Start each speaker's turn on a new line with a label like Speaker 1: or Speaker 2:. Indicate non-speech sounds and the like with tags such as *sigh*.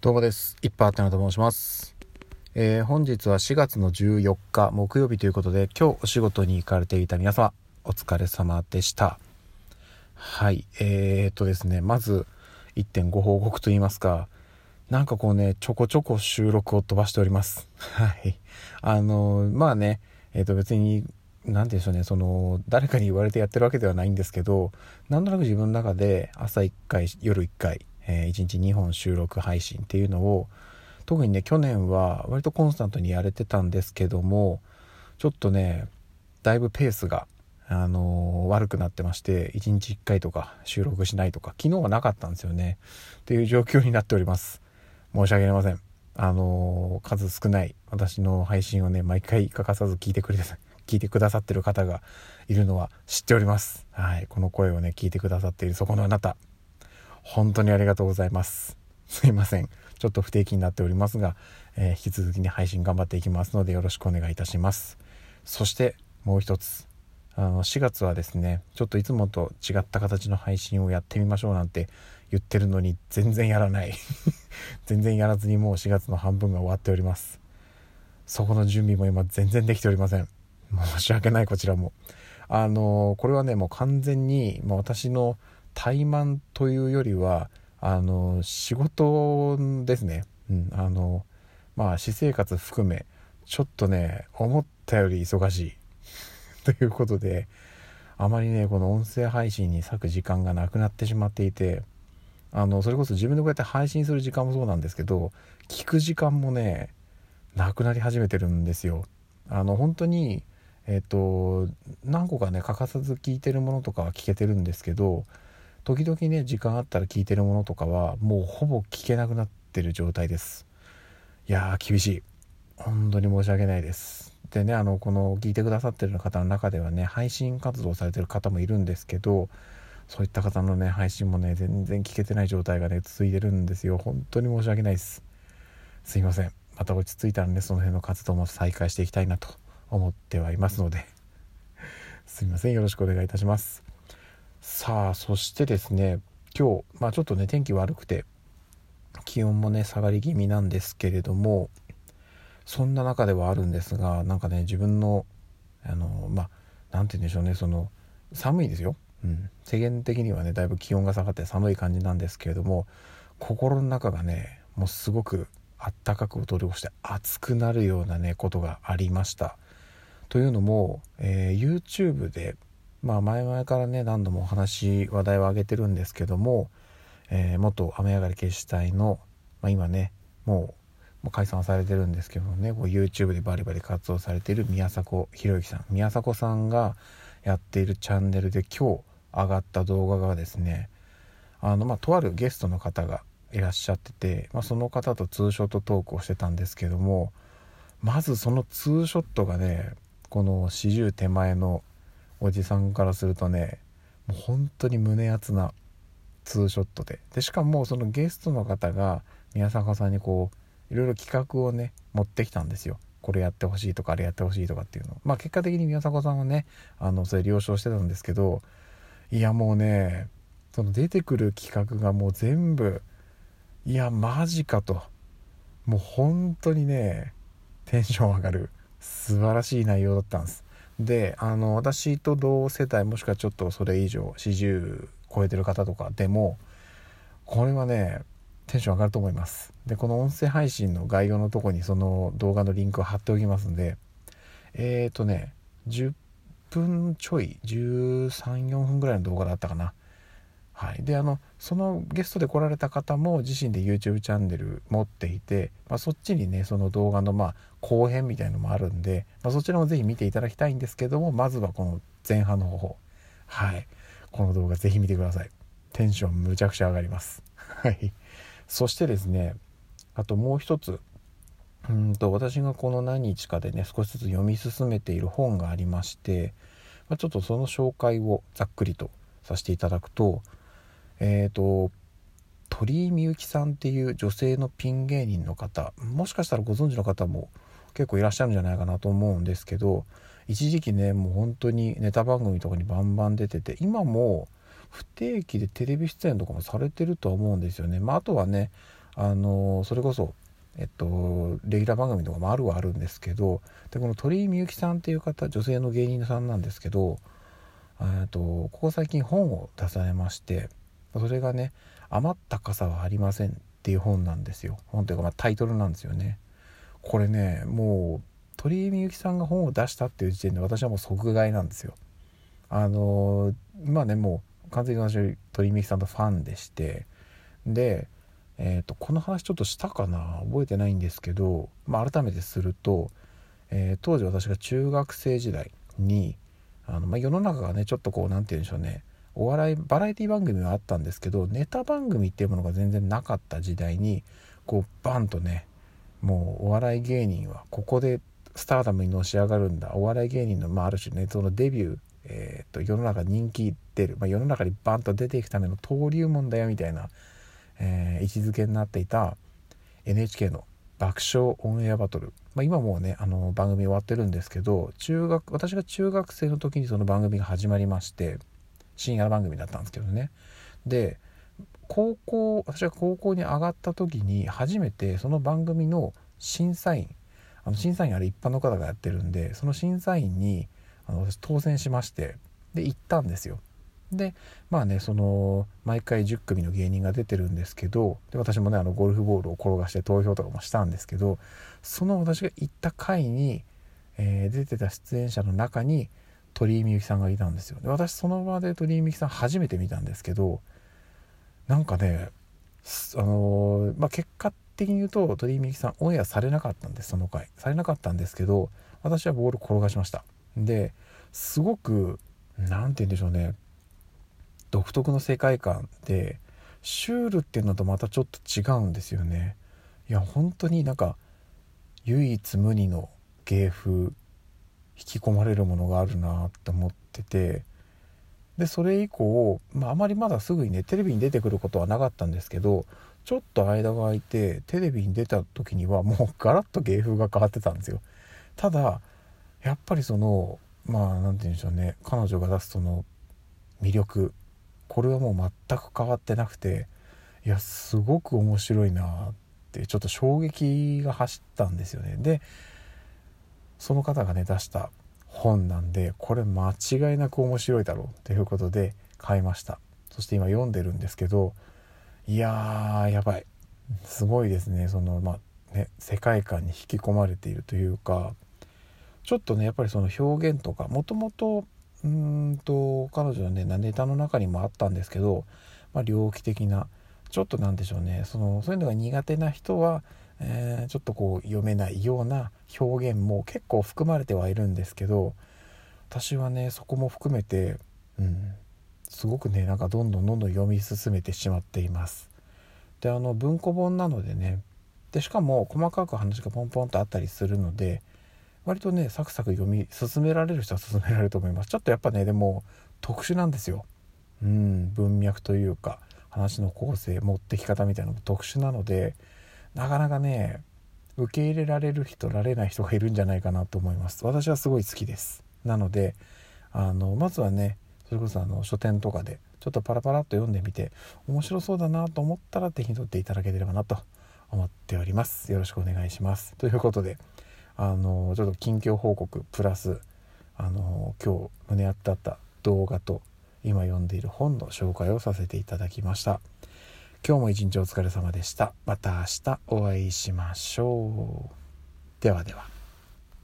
Speaker 1: どうもです。いっぱいあってなと申します。えー本日は4月の14日木曜日ということで、今日お仕事に行かれていた皆様、お疲れ様でした。はい。えー、っとですね、まず1点ご報告と言いますか、なんかこうね、ちょこちょこ収録を飛ばしております。*laughs* はい。あのまあね、えっと別に、なんでしょうね、その、誰かに言われてやってるわけではないんですけど、なんとなく自分の中で朝1回、夜1回、え1日2本収録配信っていうのを、特にね、去年は割とコンスタントにやれてたんですけども、ちょっとね、だいぶペースが、あのー悪くなってまして、1日1回とか収録しないとか、昨日はなかったんですよね。っていう状況になっております。申し訳ありません。あのー数少ない私の配信をね、毎回欠かさず聞いてくれて、聞いてくださってる方がいるのは知っております。はい。この声をね、聞いてくださっているそこのあなた、本当にありがとうございます。すいません。ちょっと不定期になっておりますが、えー引き続きね、配信頑張っていきますのでよろしくお願いいたします。そして、もう一つ。あの、4月はですね、ちょっといつもと違った形の配信をやってみましょうなんて言ってるのに全然やらない。*laughs* 全然やらずにもう4月の半分が終わっております。そこの準備も今全然できておりません。申し訳ないこちらも。あのこれはねもう完全に、まあ、私の怠慢というよりはあの仕事ですね。うん、あのまあ私生活含めちょっとね思ったより忙しい *laughs* ということであまりねこの音声配信に割く時間がなくなってしまっていてあのそれこそ自分でこうやって配信する時間もそうなんですけど聞く時間もねなくなり始めてるんですよ。あの本当にえっ、と何個かね欠かさず聞いてるものとかは聞けてるんですけど時々ね時間あったら聞いてるものとかはもうほぼ聞けなくなってる状態です。いやー厳しい。本当に申し訳ないです。でねあのこの聞いてくださってる方の中ではね配信活動されてる方もいるんですけどそういった方のね配信もね全然聞けてない状態がね続いてるんですよ。本当に申し訳ないです。すいません。また落ち着いたらねその辺の活動も再開していきたいなと思ってはいますので。すいません。よろしくお願いいたします。さあそしてですね今日まあちょっとね天気悪くて気温もね下がり気味なんですけれどもそんな中ではあるんですがなんかね自分のあのまあなんて言うんでしょうねその寒いですよ、うん、世間的にはねだいぶ気温が下がって寒い感じなんですけれども心の中がねもうすごくあったかく通り越して熱くなるようなねことがありました。というのも、えー YouTube でまあ前々からね何度もお話話題を上げてるんですけども、えー元雨上がり決死隊の、まあ、今ねもうもう解散されてるんですけどもねこう YouTube でバリバリ活動されている宮迫博之さん。宮迫さんがやっているチャンネルで今日上がった動画がですねあのまあとあるゲストの方がいらっしゃってて、まあ、その方とツーショットトークをしてたんですけどもまずそのツーショットがねこの四十手前のおじさんからするとねもう本当に胸熱なツーショットで。でしかもそのゲストの方が宮坂さんにこういろいろ企画をね持ってきたんですよ。これやってほしいとかあれやってほしいとかっていうの。まあ結果的に宮迫さんはねあのそれ了承してたんですけどいやもうねその出てくる企画がもう全部いやマジかと。もう本当にねテンション上がる素晴らしい内容だったんです。であの私と同世代もしくはちょっとそれ以上40超えてる方とかでもこれはねテンション上がると思います。でこの音声配信の概要のとこにその動画のリンクを貼っておきますんでえーとね10分ちょい134分ぐらいの動画だったかな。はい、であのそのゲストで来られた方も自身で YouTube チャンネル持っていて、まあ、そっちにねその動画のまあ後編みたいのもあるんで、まあ、そちらもぜひ見ていただきたいんですけどもまずはこの前半の方法。はい。この動画ぜひ見てください。テンションむちゃくちゃ上がります。*laughs* はい。そしてですねあともう一つ。うんと私がこの何日かでね少しずつ読み進めている本がありまして、まあ、ちょっとその紹介をざっくりとさせていただくとえっ、と鳥居みゆきさんっていう女性のピン芸人の方もしかしたらご存知の方も結構いらっしゃるんじゃないかなと思うんですけど一時期ねもう本当にネタ番組とかにバンバン出てて今も不定期でテレビ出演とかもされてるとは思うんですよね。まあ、あとはねあのそれこそえっとレギュラー番組とかもあるはあるんですけどでこの鳥居みゆきさんっていう方女性の芸人さんなんですけどとここ最近本を出されましてそれがね「余った傘はありません」っていう本なんですよ。本というかまあタイトルなんですよね。これねもう鳥居みゆきさんが本を出したっていう時点で私はもう即買いなんですよ。あのまあねもう完全に私鳥居みゆきさんとファンでして。でえーと、この話ちょっとしたかな？覚えてないんですけど、まあ、改めてすると、えー、当時私が中学生時代にあの、まあ、世の中がねちょっとこう何て言うんでしょうね。お笑いバラエティ番組はあったんですけどネタ番組っていうものが全然なかった時代にこうバンとねもうお笑い芸人はここでスターダムにのし上がるんだ。お笑い芸人の、まあ、ある種ねそのデビュー、えーと、世の中人気出る、まあ、世の中にバンと出ていくための登竜門だよみたいなえー、位置づけになっていた NHK の爆笑オンエアバトル、まあ、今もうねあの番組終わってるんですけど中学私が中学生の時にその番組が始まりまして深夜番組だったんですけどね。で高校私が高校に上がった時に初めてその番組の審査員あの審査員あれ一般の方がやってるんでその審査員にあの私当選しましてで行ったんですよ。でまあねその毎回10組の芸人が出てるんですけどで私もねあのゴルフボールを転がして投票とかもしたんですけどその私が行った回に、えー、出てた出演者の中に鳥居みゆきさんがいたんですよ。で私その場で鳥居みゆきさん初めて見たんですけどなんかねあの、まあ、結果的に言うと鳥居みゆきさんオンエアされなかったんですその回。されなかったんですけど私はボール転がしました。ですごく何て言うんでしょうね独特の世界観でシュールっていうのとまたちょっと違うんですよね。いや本当になんか唯一無二の芸風引き込まれるものがあるなって思っててでそれ以降、まあ、あまりまだすぐにねテレビに出てくることはなかったんですけどちょっと間が空いてテレビに出た時にはもうガラッと芸風が変わってたんですよ。ただやっぱりそのまあ何て言うんでしょうね彼女が出すその魅力これはもう全く変わってなくていやすごく面白いなってちょっと衝撃が走ったんですよね。でその方がね出した本なんでこれ間違いなく面白いだろうということで買いました。そして今読んでるんですけどいやーやばい。すごいですね。そのまあね世界観に引き込まれているというかちょっとねやっぱりその表現とかもともとうんと彼女のねネタの中にもあったんですけど、まあ、猟奇的なちょっとなんでしょうね。そのそういうのが苦手な人は、えー、ちょっとこう読めないような表現も結構含まれてはいるんですけど私はねそこも含めて、うん、すごくねなんかどんどんどんどん読み進めてしまっています。であの文庫本なのでねでしかも細かく話がポンポンとあったりするので割とねサクサク読み進められる人は進められると思いますちょっとやっぱねでも特殊なんですようん文脈というか話の構成持ってき方みたいなのも特殊なのでなかなかね受け入れられる人られない人がいるんじゃないかなと思います。私はすごい好きです。なのであのまずはねそれこそあの書店とかでちょっとパラパラっと読んでみて面白そうだなと思ったら手に取っていただければなと思っております。よろしくお願いします。ということであのちょっと近況報告プラスあの今日胸当たった動画と今読んでいる本の紹介をさせていただきました。今日も一日お疲れ様でした。また明日お会いしましょう。ではでは。